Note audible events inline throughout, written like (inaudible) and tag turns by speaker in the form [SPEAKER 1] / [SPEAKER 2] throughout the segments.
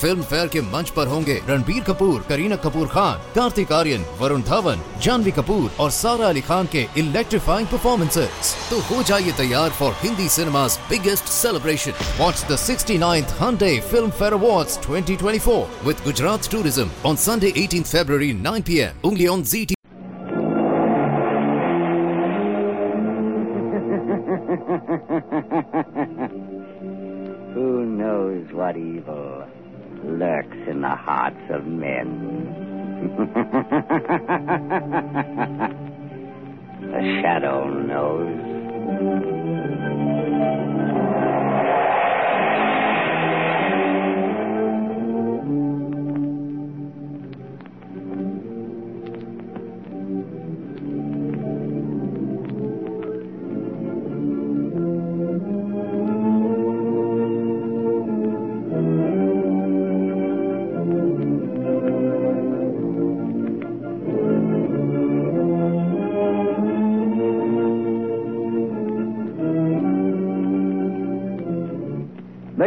[SPEAKER 1] Film fair के मंच पर होंगे रणबीर कपूर, करीना कपूर खान, कार्तिक आर्यन, वरुण धवन, जानवी कपूर और सारा अली खान के इलेक्ट्रीफाइंग परफॉर्मेंसेज तो हो जाइए तैयार for Hindi cinema biggest celebration what the sixty ninth Filmfare award twenty twenty four with Gujarat tourism on Sunday eighteen
[SPEAKER 2] February nine P M on Zee (laughs) the shadow knows.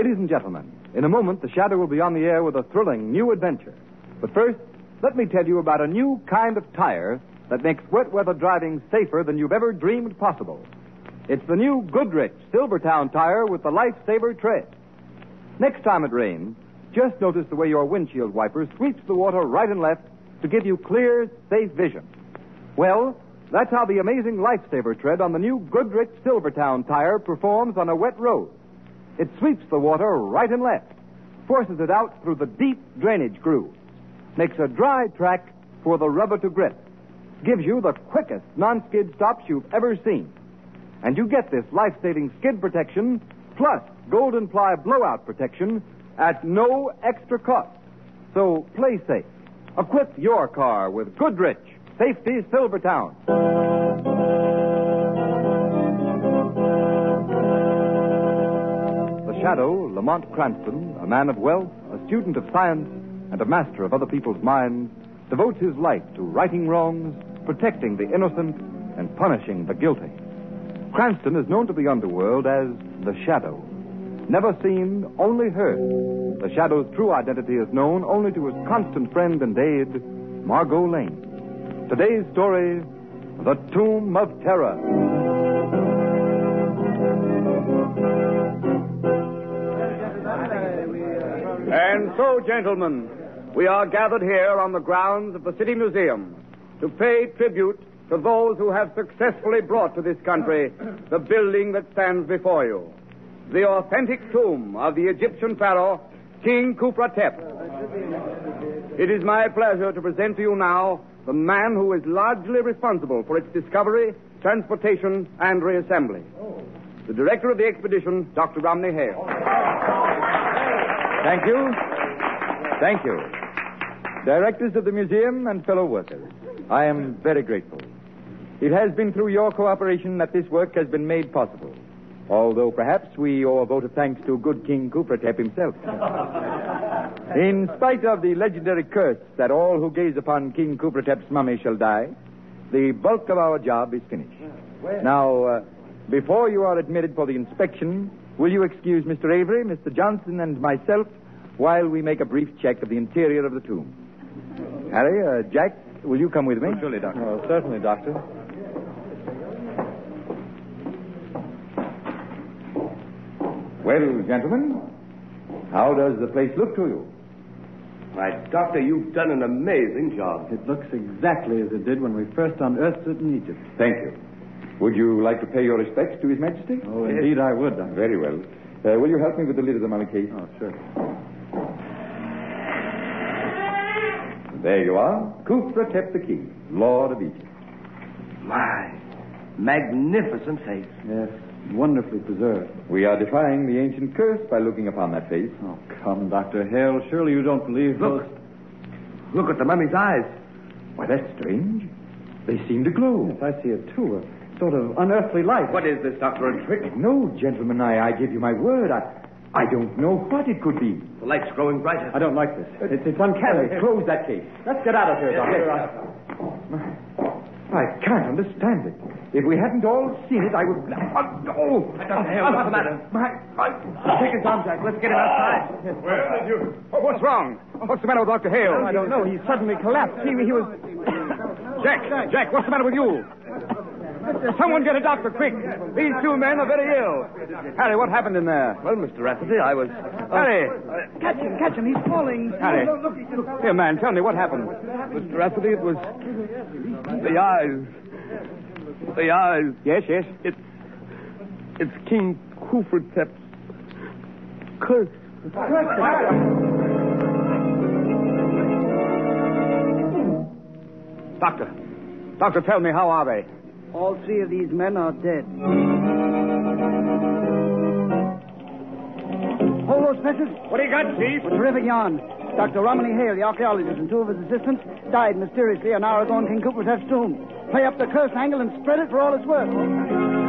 [SPEAKER 3] Ladies and gentlemen, in a moment, the Shadow will be on the air with a thrilling new adventure. But first, let me tell you about a new kind of tire that makes wet weather driving safer than you've ever dreamed possible. It's the new Goodrich Silvertown tire with the Lifesaver tread. Next time it rains, just notice the way your windshield wiper sweeps the water right and left to give you clear, safe vision. Well, that's how the amazing Lifesaver tread on the new Goodrich Silvertown tire performs on a wet road. It sweeps the water right and left, forces it out through the deep drainage grooves, makes a dry track for the rubber to grip, gives you the quickest non skid stops you've ever seen. And you get this life saving skid protection plus golden ply blowout protection at no extra cost. So play safe. Equip your car with Goodrich Safety Silvertown. Shadow, Lamont Cranston, a man of wealth, a student of science, and a master of other people's minds, devotes his life to righting wrongs, protecting the innocent, and punishing the guilty. Cranston is known to the underworld as the Shadow. Never seen, only heard. The Shadow's true identity is known only to his constant friend and aide, Margot Lane. Today's story The Tomb of Terror.
[SPEAKER 4] And so, gentlemen, we are gathered here on the grounds of the City Museum to pay tribute to those who have successfully brought to this country the building that stands before you. The authentic tomb of the Egyptian pharaoh, King Khufra-Tep. It is my pleasure to present to you now the man who is largely responsible for its discovery, transportation, and reassembly. The director of the expedition, Dr. Romney Hale.
[SPEAKER 3] Thank you. Thank you. Directors of the museum and fellow workers, I am very grateful. It has been through your cooperation that this work has been made possible. Although perhaps we owe a vote of thanks to good King Kupratep himself. (laughs) In spite of the legendary curse that all who gaze upon King Kupratep's mummy shall die, the bulk of our job is finished. Now, uh, before you are admitted for the inspection, will you excuse Mr. Avery, Mr. Johnson, and myself while we make a brief check of the interior of the tomb? Harry, uh, Jack, will you come with me? surely, Doctor. Oh, certainly, Doctor. Well, gentlemen, how does the place look to you?
[SPEAKER 5] Why, Doctor, you've done an amazing job.
[SPEAKER 6] It looks exactly as it did when we first unearthed it in Egypt.
[SPEAKER 3] Thank you. Would you like to pay your respects to His Majesty?
[SPEAKER 6] Oh, indeed I would, Doctor.
[SPEAKER 3] Very well. Uh, will you help me with the lid of the mummy case?
[SPEAKER 6] Oh, sure.
[SPEAKER 3] There you are. Khufra-Tep the King, Lord of Egypt.
[SPEAKER 5] My, magnificent face.
[SPEAKER 6] Yes, wonderfully preserved.
[SPEAKER 3] We are defying the ancient curse by looking upon that face.
[SPEAKER 6] Oh, come, Dr. Hale. Surely you don't believe
[SPEAKER 5] Look.
[SPEAKER 6] those...
[SPEAKER 5] Look at the mummy's eyes.
[SPEAKER 3] Why, that's strange. They seem to glow.
[SPEAKER 6] Yes, I see it, too. A sort of unearthly light.
[SPEAKER 5] What is this, Doctor? A trick?
[SPEAKER 3] No, gentlemen, I, I give you my word. I, I don't know what it could be.
[SPEAKER 5] The light's growing brighter.
[SPEAKER 6] I don't like this. It's, it's uncanny. (laughs)
[SPEAKER 3] Close that case.
[SPEAKER 6] Let's get out of here, Doctor.
[SPEAKER 3] I I can't understand it. If we hadn't all seen it, I would. Oh, oh.
[SPEAKER 4] Dr. Hale, what's the matter?
[SPEAKER 3] My, my, take his arm, Jack. Let's get him outside.
[SPEAKER 4] Where did you... Oh, what's wrong? What's the matter with Dr. Hale?
[SPEAKER 3] I don't know. He suddenly collapsed. He, he was. (laughs)
[SPEAKER 4] Jack, Jack, what's the matter with you? Someone get a doctor, quick. These two men are very ill. Harry, what happened in there?
[SPEAKER 5] Well, Mr. Rafferty, I was.
[SPEAKER 4] Uh, Harry!
[SPEAKER 3] Catch him, catch him. He's falling.
[SPEAKER 4] Harry. Here, man, tell me what happened.
[SPEAKER 5] Mr. Rafferty, it was. The eyes. The eyes.
[SPEAKER 4] Yes, yes.
[SPEAKER 5] It's. It's King Kufratep's curse.
[SPEAKER 4] Doctor. Doctor, tell me, how are they?
[SPEAKER 7] All three of these men are dead. Hold those pencils.
[SPEAKER 4] What do you got, Chief?
[SPEAKER 7] A terrific yarn. Dr. Romilly Hale, the archaeologist, and two of his assistants died mysteriously an hour ago in King Cooper's tomb. Play up the curse angle and spread it for all it's worth.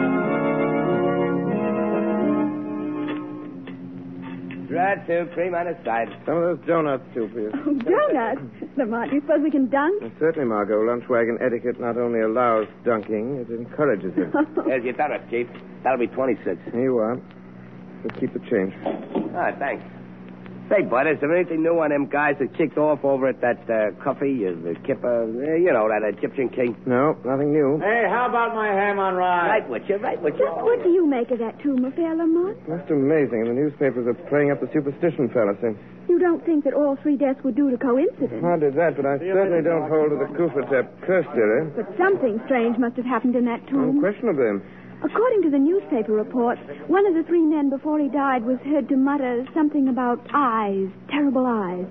[SPEAKER 5] Dry soup, cream on the side.
[SPEAKER 8] Some of those donuts, too, please.
[SPEAKER 9] Donuts? Lamont, do you suppose we can dunk?
[SPEAKER 8] And certainly, Margot, lunch wagon etiquette not only allows dunking, it encourages it.
[SPEAKER 5] There's your donuts, Chief. That'll be 26.
[SPEAKER 8] Here you are. Just keep the change.
[SPEAKER 5] Ah, thanks. Say, Bud, is there anything new on them guys that kicked off over at that uh, coffee, uh, the Kipper, uh, you know, that Egyptian king?
[SPEAKER 8] No, nothing new.
[SPEAKER 4] Hey, how about my ham on rye?
[SPEAKER 5] Right with you, right with you.
[SPEAKER 9] Just what do you make of that tomb affair, Lamont?
[SPEAKER 8] Just amazing. And the newspapers are playing up the superstition fallacy.
[SPEAKER 9] You don't think that all three deaths were due to coincidence?
[SPEAKER 8] Hardly that, but I certainly don't hold to the Kufratep curse theory.
[SPEAKER 9] But something strange must have happened in that tomb.
[SPEAKER 8] Unquestionably.
[SPEAKER 9] According to the newspaper reports, one of the three men before he died was heard to mutter something about eyes, terrible eyes.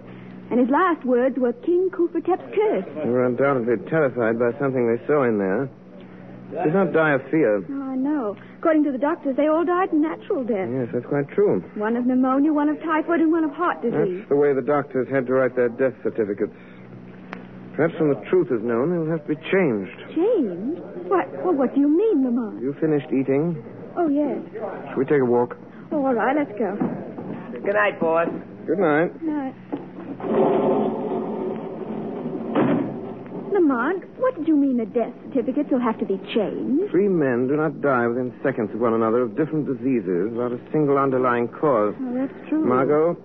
[SPEAKER 9] And his last words were King Kufratep's curse.
[SPEAKER 8] They were undoubtedly terrified by something they saw in there. They did not die of fear.
[SPEAKER 9] Oh, I know. According to the doctors, they all died natural death.
[SPEAKER 8] Yes, that's quite true.
[SPEAKER 9] One of pneumonia, one of typhoid, and one of heart disease.
[SPEAKER 8] That's the way the doctors had to write their death certificates. Perhaps when the truth is known, they'll have to be changed.
[SPEAKER 9] Changed? What? Well, what do you mean, Lamont?
[SPEAKER 8] You finished eating?
[SPEAKER 9] Oh, yes.
[SPEAKER 8] Should we take a walk?
[SPEAKER 9] Oh, all right, let's go.
[SPEAKER 5] Good night, boss.
[SPEAKER 8] Good night.
[SPEAKER 9] No. Lamont, what did you mean the death certificates will have to be changed?
[SPEAKER 8] Three men do not die within seconds of one another of different diseases without a single underlying cause.
[SPEAKER 9] Oh, that's true.
[SPEAKER 8] Margot,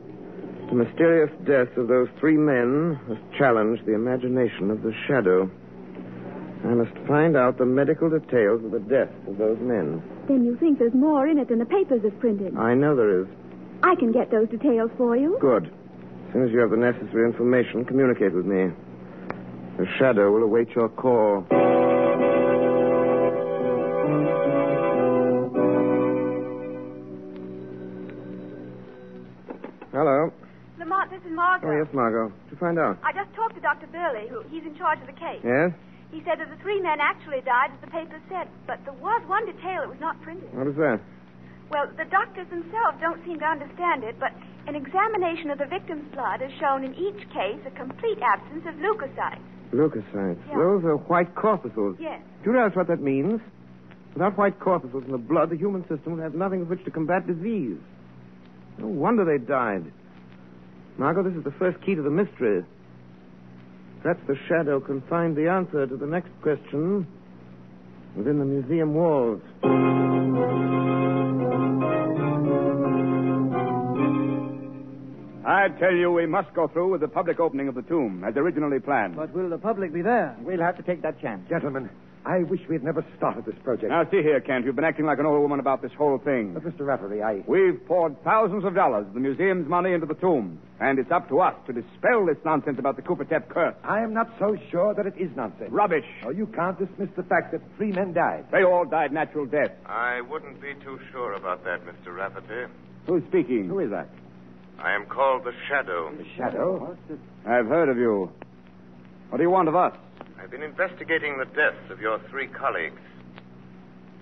[SPEAKER 8] the mysterious death of those three men has challenged the imagination of the shadow. I must find out the medical details of the deaths of those men.
[SPEAKER 9] Then you think there's more in it than the papers have printed.
[SPEAKER 8] I know there is.
[SPEAKER 9] I can get those details for you.
[SPEAKER 8] Good. As soon as you have the necessary information, communicate with me. The shadow will await your call. Hello.
[SPEAKER 10] Lamont, this is Margot.
[SPEAKER 8] Oh, yes, Margot. You find out?
[SPEAKER 10] I just talked to Dr. Burley, who he's in charge of the case.
[SPEAKER 8] Yes?
[SPEAKER 10] He said that the three men actually died, as the papers said, but there was one detail that was not printed.
[SPEAKER 8] What is that?
[SPEAKER 10] Well, the doctors themselves don't seem to understand it, but an examination of the victim's blood has shown in each case a complete absence of leukocytes.
[SPEAKER 8] Leukocytes.
[SPEAKER 10] Yeah.
[SPEAKER 8] Those are white corpuscles.
[SPEAKER 10] Yes.
[SPEAKER 8] Do you realize what that means? Without white corpuscles in the blood, the human system will have nothing with which to combat disease. No wonder they died. Margot, this is the first key to the mystery. Perhaps the shadow can find the answer to the next question within the museum walls.
[SPEAKER 4] I tell you, we must go through with the public opening of the tomb, as originally planned.
[SPEAKER 7] But will the public be there?
[SPEAKER 3] We'll have to take that chance. Gentlemen, I wish we had never started this project.
[SPEAKER 4] Now, see here, Kent. You've been acting like an old woman about this whole thing.
[SPEAKER 3] But, Mr. Rafferty, I.
[SPEAKER 4] We've poured thousands of dollars of the museum's money into the tomb, and it's up to us to dispel this nonsense about the Coopertep curse.
[SPEAKER 3] I am not so sure that it is nonsense.
[SPEAKER 4] Rubbish.
[SPEAKER 3] Oh, you can't dismiss the fact that three men died.
[SPEAKER 4] They all died natural death.
[SPEAKER 11] I wouldn't be too sure about that, Mr. Rafferty.
[SPEAKER 4] Who's speaking?
[SPEAKER 3] Who is that?
[SPEAKER 11] I am called the Shadow.
[SPEAKER 3] The shadow?
[SPEAKER 4] I've heard of you. What do you want of us?
[SPEAKER 11] I've been investigating the deaths of your three colleagues.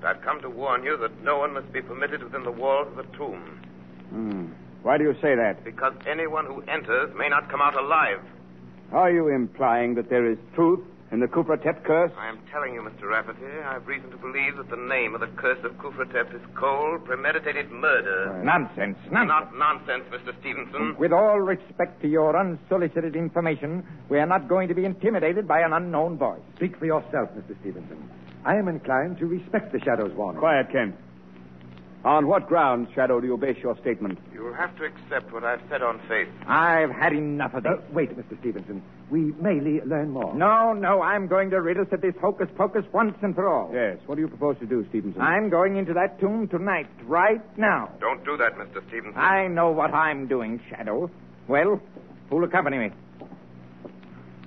[SPEAKER 11] I've come to warn you that no one must be permitted within the walls of the tomb,
[SPEAKER 4] Hmm. Why do you say that?
[SPEAKER 11] because anyone who enters may not come out alive.
[SPEAKER 4] Are you implying that there is truth And the Kufratep curse?
[SPEAKER 11] I am telling you, Mr. Rafferty, I have reason to believe that the name of the curse of Kufratep is cold, premeditated murder.
[SPEAKER 12] Nonsense, nonsense.
[SPEAKER 11] Not nonsense, Mr. Stevenson.
[SPEAKER 12] With all respect to your unsolicited information, we are not going to be intimidated by an unknown voice.
[SPEAKER 13] Speak for yourself, Mr. Stevenson. I am inclined to respect the Shadow's warning.
[SPEAKER 4] Quiet, Kent. On what grounds, Shadow, do you base your statement?
[SPEAKER 11] You will have to accept what I've said on faith.
[SPEAKER 12] I've had enough of this.
[SPEAKER 13] Uh, wait, Mr. Stevenson. We may le- learn more.
[SPEAKER 12] No, no, I'm going to rid us of this hocus pocus once and for all.
[SPEAKER 4] Yes. What do you propose to do, Stevenson?
[SPEAKER 12] I'm going into that tomb tonight, right now.
[SPEAKER 11] Don't do that, Mr. Stevenson.
[SPEAKER 12] I know what I'm doing, Shadow. Well, who'll accompany me?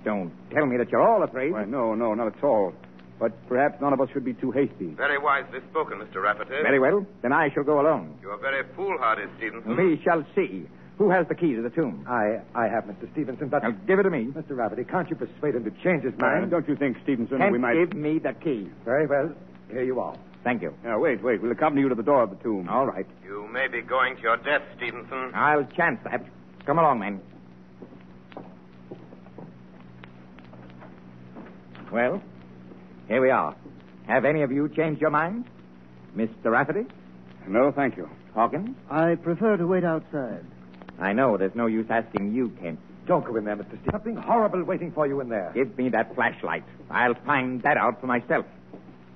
[SPEAKER 12] Don't tell me that you're all afraid.
[SPEAKER 4] Why, no, no, not at all. But perhaps none of us should be too hasty.
[SPEAKER 11] Very wisely spoken, Mr. Rafferty.
[SPEAKER 12] Very well. Then I shall go alone.
[SPEAKER 11] You are very foolhardy, Stevenson.
[SPEAKER 12] We shall see. Who has the key to the tomb?
[SPEAKER 13] I, I have, Mr. Stevenson, but...
[SPEAKER 12] Now, give it to me.
[SPEAKER 13] Mr. Rafferty, can't you persuade him to change his mind?
[SPEAKER 4] don't you think, Stevenson,
[SPEAKER 12] Kent,
[SPEAKER 4] we might...
[SPEAKER 12] give me the key.
[SPEAKER 13] Very well. Here you are.
[SPEAKER 12] Thank you.
[SPEAKER 4] Now, wait, wait. We'll accompany you to the door of the tomb.
[SPEAKER 12] All right.
[SPEAKER 11] You may be going to your death, Stevenson.
[SPEAKER 12] I'll chance that. Come along, men. Well, here we are. Have any of you changed your mind? Mr. Rafferty?
[SPEAKER 4] No, thank you.
[SPEAKER 12] Hawkins?
[SPEAKER 7] I prefer to wait outside.
[SPEAKER 12] I know there's no use asking you, Kent.
[SPEAKER 13] Don't go in there, Mr. Stevenson. Something horrible waiting for you in there.
[SPEAKER 12] Give me that flashlight. I'll find that out for myself.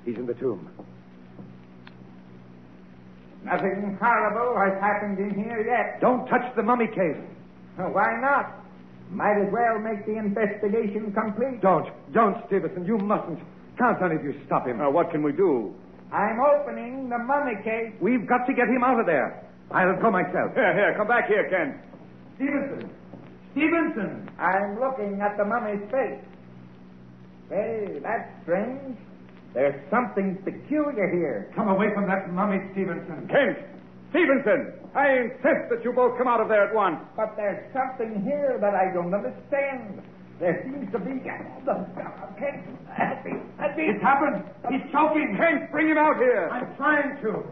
[SPEAKER 13] He's in the tomb.
[SPEAKER 12] Nothing horrible has happened in here yet.
[SPEAKER 13] Don't touch the mummy case.
[SPEAKER 12] Oh, why not? Might as well make the investigation complete.
[SPEAKER 13] Don't. Don't, Stevenson. You mustn't. Can't any of you stop him?
[SPEAKER 4] Uh, what can we do?
[SPEAKER 12] I'm opening the mummy case.
[SPEAKER 13] We've got to get him out of there. I'll go myself.
[SPEAKER 4] Here, here. Come back here, Ken.
[SPEAKER 12] Stevenson! Stevenson! I'm looking at the mummy's face. Hey, that's strange. There's something peculiar here.
[SPEAKER 13] Come away from that mummy, Stevenson.
[SPEAKER 4] Kent! Stevenson! I insist that you both come out of there at once.
[SPEAKER 12] But there's something here that I don't understand. There seems to be. Kent, help me. Help me.
[SPEAKER 13] It's happened. He's choking.
[SPEAKER 4] Kent, bring him out here.
[SPEAKER 13] I'm trying to.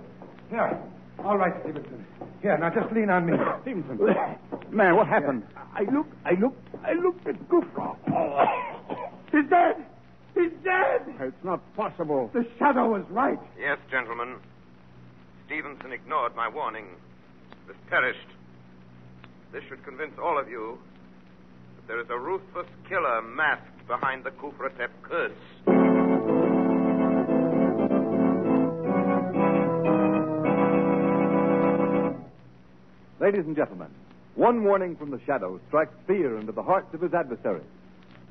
[SPEAKER 13] Here. All right, Stevenson. Here, now just lean on me.
[SPEAKER 4] Stevenson. (coughs) Man, what happened?
[SPEAKER 12] I looked, I looked, I looked at Gufra. (coughs) He's dead. He's dead.
[SPEAKER 4] It's not possible.
[SPEAKER 13] The shadow was right.
[SPEAKER 11] Yes, gentlemen. Stevenson ignored my warning. This perished. This should convince all of you that there is a ruthless killer masked behind the Kufratep curse.
[SPEAKER 3] Ladies and gentlemen, one warning from the shadow strikes fear into the hearts of his adversaries.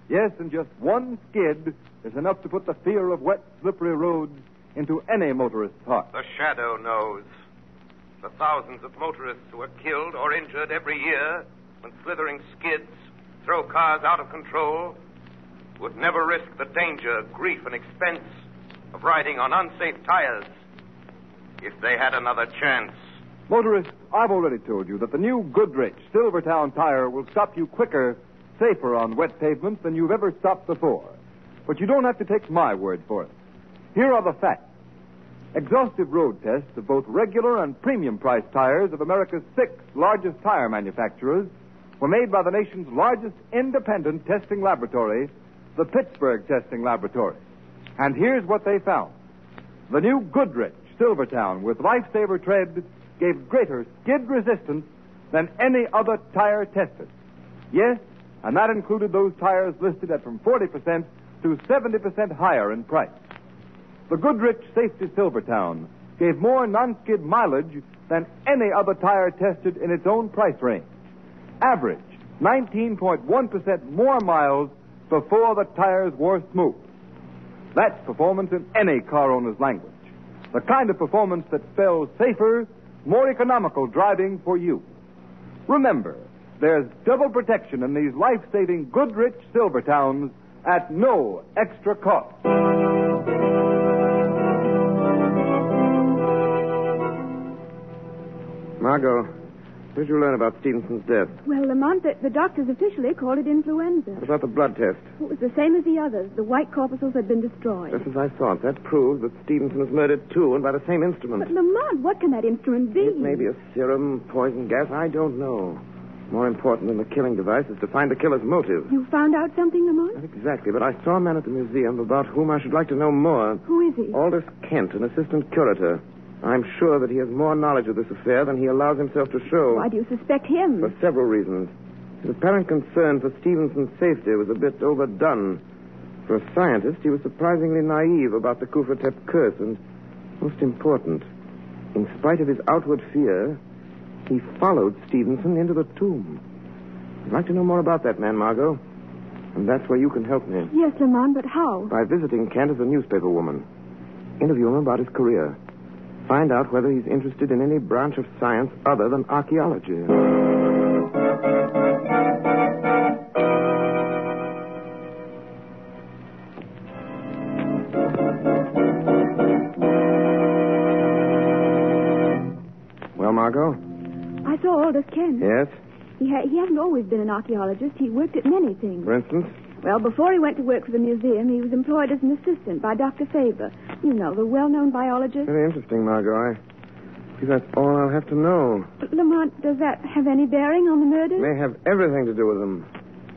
[SPEAKER 3] Yes, and just one skid is enough to put the fear of wet, slippery roads into any motorist's heart.
[SPEAKER 11] The shadow knows. The thousands of motorists who are killed or injured every year when slithering skids throw cars out of control would never risk the danger, grief, and expense of riding on unsafe tires if they had another chance.
[SPEAKER 3] Motorists, I've already told you that the new Goodrich Silvertown tire will stop you quicker, safer on wet pavements than you've ever stopped before. But you don't have to take my word for it. Here are the facts. Exhaustive road tests of both regular and premium priced tires of America's six largest tire manufacturers were made by the nation's largest independent testing laboratory, the Pittsburgh Testing Laboratory. And here's what they found. The new Goodrich Silvertown with Lifesaver tread gave greater skid resistance than any other tire tested. Yes, and that included those tires listed at from 40% to 70% higher in price. The Goodrich Safety Silvertown gave more non-skid mileage than any other tire tested in its own price range. Average 19.1% more miles before the tires wore smooth. That's performance in any car owner's language. The kind of performance that spells safer, more economical driving for you. Remember, there's double protection in these life-saving Goodrich Silvertowns at no extra cost.
[SPEAKER 8] Margot, what did you learn about Stevenson's death?
[SPEAKER 9] Well, Lamont, the, the doctors officially called it influenza.
[SPEAKER 8] What about the blood test?
[SPEAKER 9] It was the same as the others. The white corpuscles had been destroyed.
[SPEAKER 8] Just as I thought. That proves that Stevenson was murdered, too, and by the same instrument.
[SPEAKER 9] But, Lamont, what can that instrument be?
[SPEAKER 8] It may be a serum, poison gas. I don't know. More important than the killing device is to find the killer's motive.
[SPEAKER 9] You found out something, Lamont?
[SPEAKER 8] Not exactly, but I saw a man at the museum about whom I should like to know more.
[SPEAKER 9] Who is he?
[SPEAKER 8] Aldous Kent, an assistant curator. I'm sure that he has more knowledge of this affair than he allows himself to show.
[SPEAKER 9] Why do you suspect him?
[SPEAKER 8] For several reasons. His apparent concern for Stevenson's safety was a bit overdone. For a scientist, he was surprisingly naive about the Kufratep curse, and most important, in spite of his outward fear, he followed Stevenson into the tomb. I'd like to know more about that man, Margot. And that's where you can help me.
[SPEAKER 9] Yes, Lamont, but how?
[SPEAKER 8] By visiting Kent as a newspaper woman. Interview him about his career. Find out whether he's interested in any branch of science other than archaeology. Well, Margot?
[SPEAKER 9] I saw Aldous Kent.
[SPEAKER 8] Yes?
[SPEAKER 9] He, ha- he hasn't always been an archaeologist. He worked at many things.
[SPEAKER 8] For instance?
[SPEAKER 9] Well, before he went to work for the museum, he was employed as an assistant by Dr. Faber. You know, the well-known biologist.
[SPEAKER 8] Very interesting, Margot. I see that's all I'll have to know.
[SPEAKER 9] But, Lamont, does that have any bearing on the murder?
[SPEAKER 8] May have everything to do with them.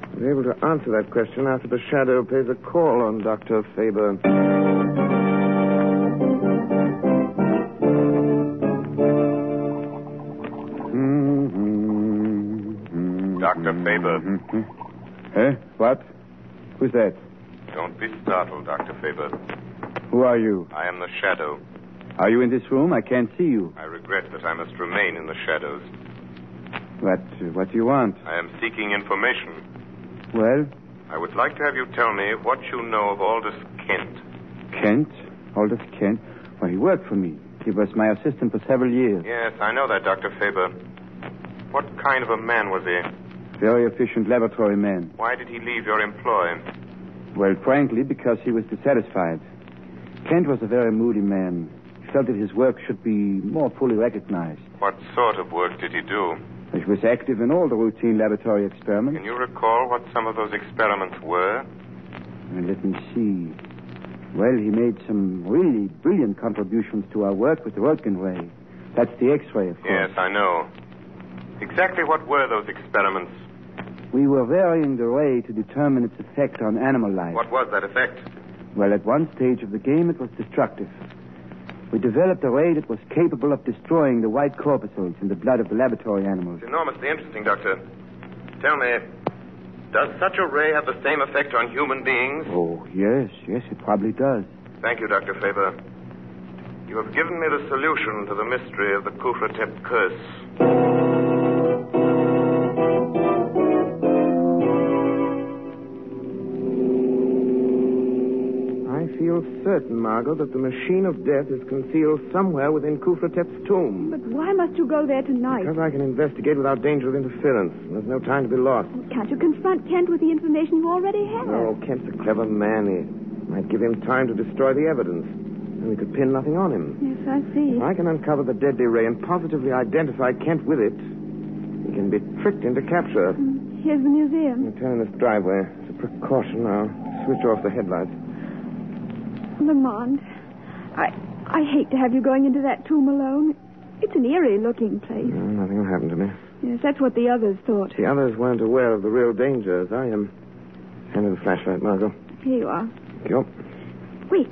[SPEAKER 8] I'll be able to answer that question after the shadow pays a call on Dr. Faber.
[SPEAKER 11] Dr. Faber.
[SPEAKER 14] Eh? What? Who's that?
[SPEAKER 11] Don't be startled, Dr. Faber.
[SPEAKER 14] Who are you?
[SPEAKER 11] I am the shadow.
[SPEAKER 14] Are you in this room? I can't see you.
[SPEAKER 11] I regret that I must remain in the shadows.
[SPEAKER 14] What? uh, What do you want?
[SPEAKER 11] I am seeking information.
[SPEAKER 14] Well,
[SPEAKER 11] I would like to have you tell me what you know of Aldous Kent.
[SPEAKER 14] Kent, Aldous Kent. Well, he worked for me. He was my assistant for several years.
[SPEAKER 11] Yes, I know that, Dr. Faber. What kind of a man was he?
[SPEAKER 14] Very efficient laboratory man.
[SPEAKER 11] Why did he leave your employ?
[SPEAKER 14] Well, frankly, because he was dissatisfied. Kent was a very moody man. He felt that his work should be more fully recognized.
[SPEAKER 11] What sort of work did he do?
[SPEAKER 14] He was active in all the routine laboratory experiments.
[SPEAKER 11] Can you recall what some of those experiments were?
[SPEAKER 14] Uh, let me see. Well, he made some really brilliant contributions to our work with the Röntgen ray. That's the X-ray, of course.
[SPEAKER 11] Yes, I know. Exactly what were those experiments?
[SPEAKER 14] We were varying the ray to determine its effect on animal life.
[SPEAKER 11] What was that effect?
[SPEAKER 14] Well, at one stage of the game, it was destructive. We developed a ray that was capable of destroying the white corpuscles in the blood of the laboratory animals.
[SPEAKER 11] It's enormously interesting, Doctor. Tell me, does such a ray have the same effect on human beings?
[SPEAKER 14] Oh, yes, yes, it probably does.
[SPEAKER 11] Thank you, Dr. Faber. You have given me the solution to the mystery of the Kufratep curse.
[SPEAKER 8] Certain, Margot, that the machine of death is concealed somewhere within Kufratep's tomb.
[SPEAKER 9] But why must you go there tonight?
[SPEAKER 8] Because I can investigate without danger of interference. There's no time to be lost.
[SPEAKER 9] Can't you confront Kent with the information you already have?
[SPEAKER 8] No, Kent's a clever man. He might give him time to destroy the evidence. And we could pin nothing on him.
[SPEAKER 9] Yes, I see.
[SPEAKER 8] If I can uncover the deadly ray and positively identify Kent with it, he can be tricked into capture.
[SPEAKER 9] Mm, here's the museum.
[SPEAKER 8] Turn in this driveway. As a precaution, I'll switch off the headlights.
[SPEAKER 9] Lamont, I I hate to have you going into that tomb alone. It's an eerie looking place.
[SPEAKER 8] No, nothing will happen to me.
[SPEAKER 9] Yes, that's what the others thought.
[SPEAKER 8] The others weren't aware of the real danger as I am. Hand me the flashlight, Margot.
[SPEAKER 9] Here you are.
[SPEAKER 8] Thank you.
[SPEAKER 9] Wait.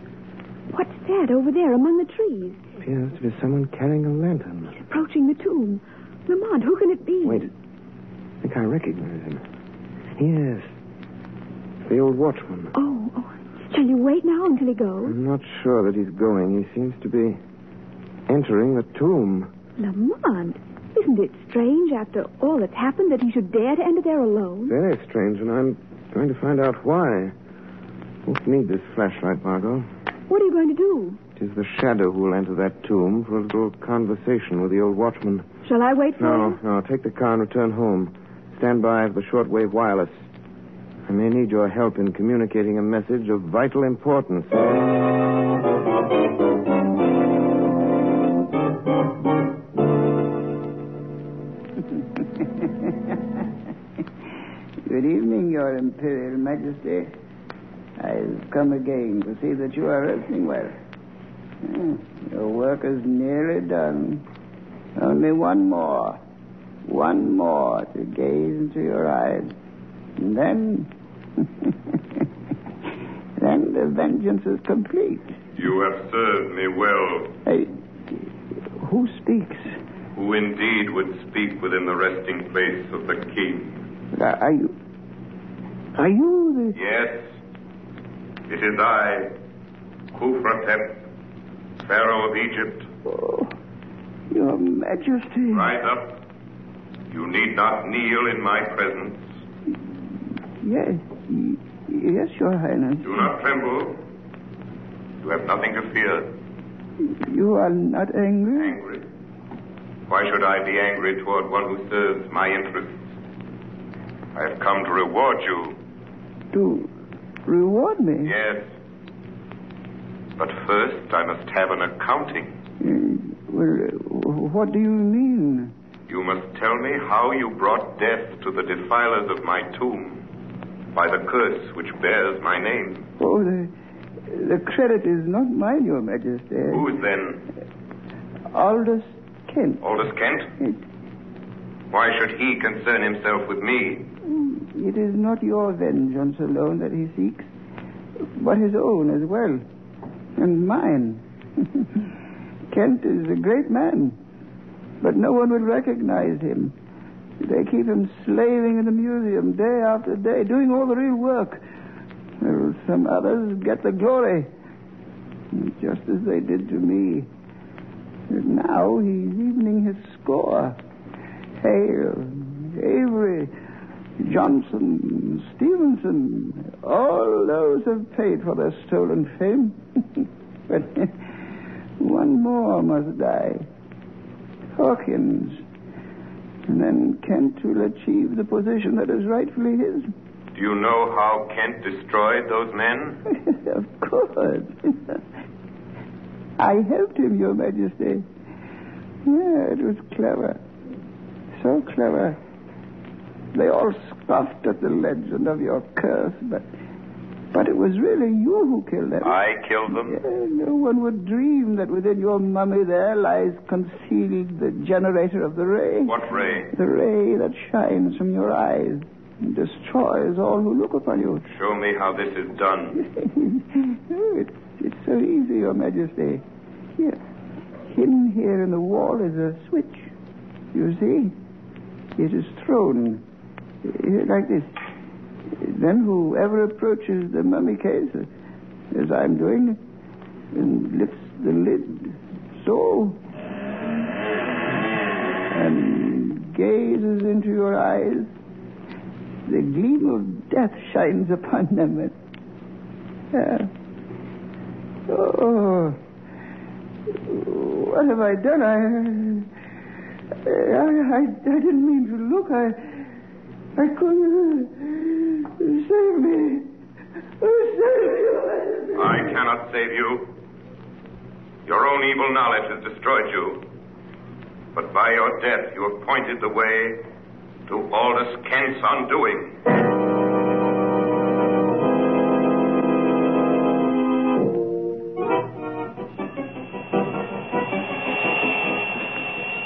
[SPEAKER 9] What's that over there among the trees?
[SPEAKER 8] Appears to be someone carrying a lantern.
[SPEAKER 9] He's Approaching the tomb. Lamont, who can it be?
[SPEAKER 8] Wait. I think I recognize him. Yes. The old watchman.
[SPEAKER 9] Oh, oh. Shall you wait now until he goes?
[SPEAKER 8] I'm not sure that he's going. He seems to be entering the tomb.
[SPEAKER 9] Lamont, isn't it strange after all that's happened that he should dare to enter there alone?
[SPEAKER 8] Very strange, and I'm going to find out why. Won't need this flashlight, Margot.
[SPEAKER 9] What are you going to do?
[SPEAKER 8] It is the shadow who will enter that tomb for a little conversation with the old watchman.
[SPEAKER 9] Shall I wait for
[SPEAKER 8] No,
[SPEAKER 9] you?
[SPEAKER 8] no. Take the car and return home. Stand by for the shortwave wireless. I may need your help in communicating a message of vital importance. (laughs)
[SPEAKER 15] Good evening, Your Imperial Majesty. I've come again to see that you are resting well. Hmm, Your work is nearly done. Only one more. one more to gaze into your eyes. And then. (laughs) then the vengeance is complete.
[SPEAKER 16] You have served me well.
[SPEAKER 15] Hey, who speaks?
[SPEAKER 16] Who indeed would speak within the resting place of the king?
[SPEAKER 15] Uh, are you. Are you the.
[SPEAKER 16] Yes. It is I, Khufratep, Pharaoh of Egypt.
[SPEAKER 15] Oh, your Majesty.
[SPEAKER 16] Rise up. You need not kneel in my presence.
[SPEAKER 15] Yes. Y- Yes, Your Highness.
[SPEAKER 16] Do not tremble. You have nothing to fear.
[SPEAKER 15] You are not angry?
[SPEAKER 16] Angry? Why should I be angry toward one who serves my interests? I have come to reward you.
[SPEAKER 15] To reward me?
[SPEAKER 16] Yes. But first, I must have an accounting.
[SPEAKER 15] Uh, well, what do you mean?
[SPEAKER 16] You must tell me how you brought death to the defilers of my tomb by the curse which bears my name.
[SPEAKER 15] Oh, the, the credit is not mine, Your Majesty.
[SPEAKER 16] Whose then?
[SPEAKER 15] Aldous Kent.
[SPEAKER 16] Aldous Kent? Why should he concern himself with me?
[SPEAKER 15] Mm, it is not your vengeance alone that he seeks, but his own as well, and mine. (laughs) Kent is a great man, but no one would recognize him. They keep him slaving in the museum day after day, doing all the real work. While some others get the glory, just as they did to me. And now he's evening his score. Hale, Avery, Johnson, Stevenson, all those have paid for their stolen fame. (laughs) but (laughs) one more must die. Hawkins. And then Kent will achieve the position that is rightfully his.
[SPEAKER 16] Do you know how Kent destroyed those men? (laughs)
[SPEAKER 15] of course. (laughs) I helped him, Your Majesty. Yeah, it was clever. So clever. They all scoffed at the legend of your curse, but but it was really you who killed them.
[SPEAKER 16] I killed them?
[SPEAKER 15] Yeah, no one would dream that within your mummy there lies concealed the generator of the ray.
[SPEAKER 16] What ray?
[SPEAKER 15] The ray that shines from your eyes and destroys all who look upon you.
[SPEAKER 16] Show me how this is done. (laughs)
[SPEAKER 15] It's, it's so easy, Your Majesty. Here. Hidden here in the wall is a switch. You see? It is thrown uh, like this. Then whoever approaches the mummy case, as I'm doing, and lifts the lid, so, and gazes into your eyes, the gleam of death shines upon them. Uh, oh, what have I done? I, I, I, I didn't mean to look. I, I couldn't. Save me. Save me.
[SPEAKER 16] I cannot save you. Your own evil knowledge has destroyed you. But by your death, you have pointed the way to Aldous Kent's undoing.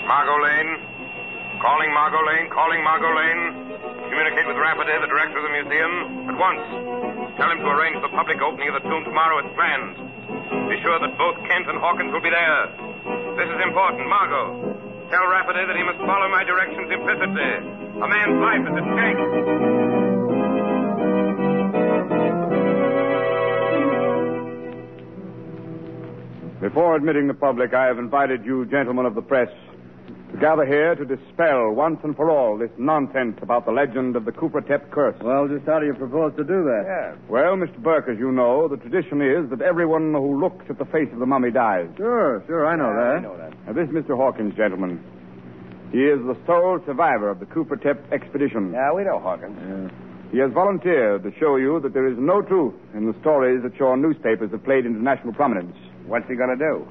[SPEAKER 16] Margot Lane. Calling Margot Lane, calling Margot Lane. Communicate with Rafferty, the director of the museum, at once. Tell him to arrange the public opening of the tomb tomorrow at planned. Be sure that both Kent and Hawkins will be there. This is important, Margot. Tell Rafferty that he must follow my directions implicitly. A man's life is at stake.
[SPEAKER 4] Before admitting the public, I have invited you, gentlemen of the press, to gather here to dispel once and for all this nonsense about the legend of the Kupratep curse.
[SPEAKER 6] Well, just how do you propose to do that? Yeah.
[SPEAKER 4] Well, Mr. Burke, as you know, the tradition is that everyone who looks at the face of the mummy dies.
[SPEAKER 6] Sure, sure, I know that.
[SPEAKER 4] I know Now, this is Mr. Hawkins, gentlemen. He is the sole survivor of the Kupratep expedition.
[SPEAKER 5] Yeah, we know Hawkins. Yeah.
[SPEAKER 4] He has volunteered to show you that there is no truth in the stories that your newspapers have played into national prominence.
[SPEAKER 5] What's he going to do?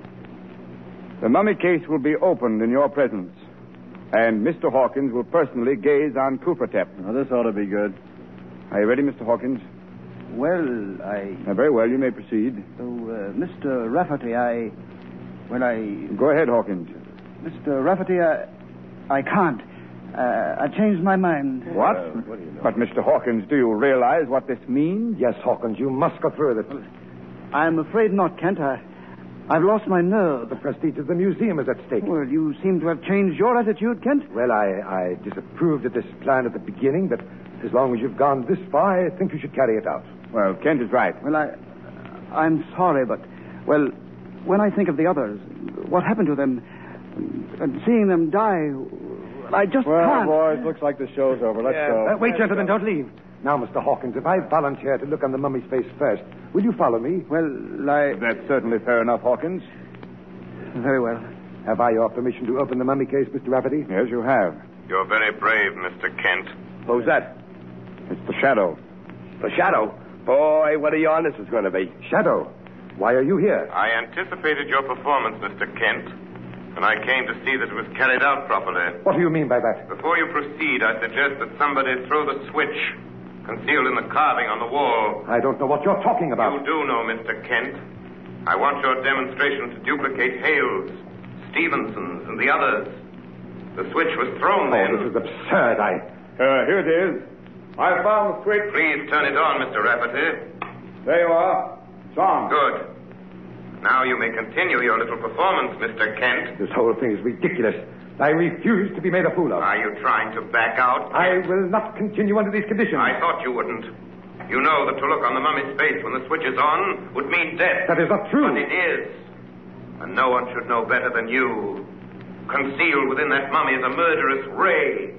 [SPEAKER 4] The mummy case will be opened in your presence, and Mr. Hawkins will personally gaze on Kupratep.
[SPEAKER 6] Now, this ought to be good.
[SPEAKER 4] Are you ready, Mr. Hawkins?
[SPEAKER 7] Well, I.
[SPEAKER 4] Uh, very well, you may proceed.
[SPEAKER 7] Oh, uh, Mr. Rafferty, I. Well, I.
[SPEAKER 4] Go ahead, Hawkins.
[SPEAKER 7] Mr. Rafferty, I. I can't. Uh, I changed my mind.
[SPEAKER 17] What? But, Mr. Hawkins, do you realize what this means?
[SPEAKER 13] Yes, Hawkins, you must go through with it.
[SPEAKER 7] I'm afraid not, Kent. I, I've lost my nerve.
[SPEAKER 13] The prestige of the museum is at stake.
[SPEAKER 7] Well, you seem to have changed your attitude, Kent.
[SPEAKER 13] Well, I, I disapproved of this plan at the beginning, but as long as you've gone this far, I think you should carry it out.
[SPEAKER 17] Well, Kent is right.
[SPEAKER 7] Well, I, I'm sorry, but, well, when I think of the others, what happened to them, and seeing them die, I just
[SPEAKER 6] well,
[SPEAKER 7] can't.
[SPEAKER 6] boys, looks like the show's over. Let's go.
[SPEAKER 13] Uh, wait, gentlemen, don't leave. Now, Mr. Hawkins, if I volunteer to look on the mummy's face first, will you follow me?
[SPEAKER 7] Well, I.
[SPEAKER 17] That's certainly fair enough, Hawkins.
[SPEAKER 7] Very well.
[SPEAKER 13] Have I your permission to open the mummy case, Mr. Rafferty?
[SPEAKER 17] Yes, you have.
[SPEAKER 11] You're very brave, Mr. Kent.
[SPEAKER 5] Who's that?
[SPEAKER 17] It's the shadow.
[SPEAKER 5] The shadow. Boy, what a yarn this is going to be.
[SPEAKER 13] Shadow, why are you here?
[SPEAKER 11] I anticipated your performance, Mr. Kent, and I came to see that it was carried out properly.
[SPEAKER 13] What do you mean by that?
[SPEAKER 11] Before you proceed, I suggest that somebody throw the switch concealed in the carving on the wall.
[SPEAKER 13] I don't know what you're talking about.
[SPEAKER 11] You do know, Mr. Kent. I want your demonstration to duplicate Hale's, Stevenson's, and the others. The switch was thrown
[SPEAKER 13] Oh,
[SPEAKER 11] then.
[SPEAKER 13] this is absurd. I.
[SPEAKER 17] Uh, here it is. I found the switch.
[SPEAKER 11] Please turn it on, Mr. Rafferty.
[SPEAKER 17] There you are. It's on.
[SPEAKER 11] Good. Now you may continue your little performance, Mr. Kent.
[SPEAKER 13] This whole thing is ridiculous. I refuse to be made a fool of.
[SPEAKER 11] Are you trying to back out?
[SPEAKER 13] I will not continue under these conditions.
[SPEAKER 11] I thought you wouldn't. You know that to look on the mummy's face when the switch is on would mean death.
[SPEAKER 13] That is not true.
[SPEAKER 11] But it is. And no one should know better than you. Concealed within that mummy is a murderous ray.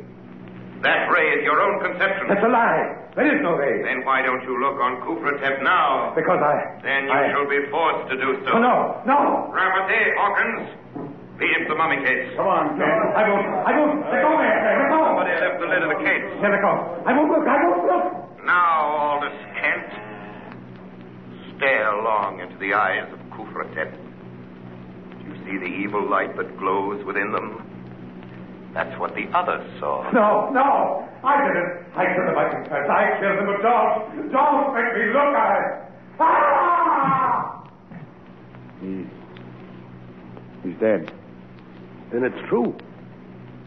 [SPEAKER 11] That ray is your own conception.
[SPEAKER 13] That's a lie. There is no ray.
[SPEAKER 11] Then why don't you look on Kufratep now?
[SPEAKER 13] Because I.
[SPEAKER 11] Then you
[SPEAKER 13] I...
[SPEAKER 11] shall be forced to do so.
[SPEAKER 13] Oh, no, no.
[SPEAKER 11] Rafferty, Hawkins, feed him the mummy case.
[SPEAKER 13] Come on, no, I won't. I won't. Let go, man. Let go.
[SPEAKER 11] Somebody left the lid of the case.
[SPEAKER 13] Let it go. I won't look. I won't look.
[SPEAKER 11] Now, Aldous Kent, stare long into the eyes of Kufratep. Do you see the evil light that glows within them? That's what the others saw.
[SPEAKER 13] No, no. I didn't. I killed him, I confess. I killed him, but don't. Don't make me look at it. Ah!
[SPEAKER 17] He... He's dead.
[SPEAKER 5] Then it's true.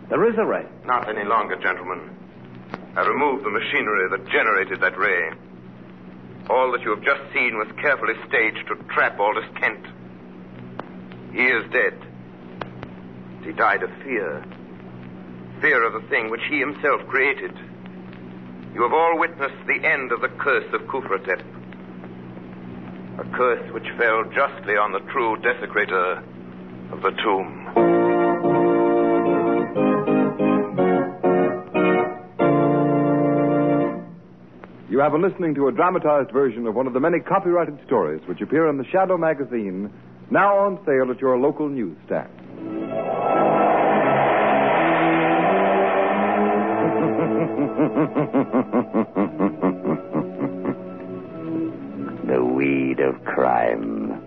[SPEAKER 5] There is a ray.
[SPEAKER 11] Not any longer, gentlemen. I removed the machinery that generated that ray. All that you have just seen was carefully staged to trap Aldous Kent. He is dead. He died of fear. Fear of the thing which he himself created. You have all witnessed the end of the curse of Kufratep. A curse which fell justly on the true desecrator of the tomb.
[SPEAKER 3] You have been listening to a dramatized version of one of the many copyrighted stories which appear in the Shadow magazine, now on sale at your local newsstand. (laughs)
[SPEAKER 2] the weed of crime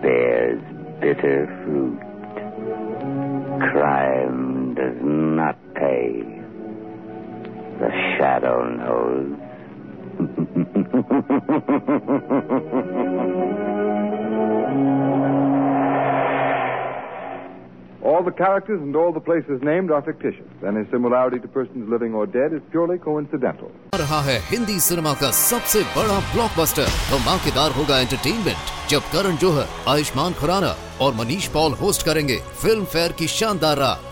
[SPEAKER 2] bears bitter fruit. Crime does not pay. The shadow knows.
[SPEAKER 3] All the characters and all the places named are fictitious. Any similarity to persons living or dead is purely coincidental.
[SPEAKER 1] रहा है Hindi cinema का सबसे बड़ा blockbuster धमाकेदार होगा entertainment जब करण जौहर आयुष्मान खुराना और Manish Paul host करेंगे फ़िल्म फेयर की शानदार रात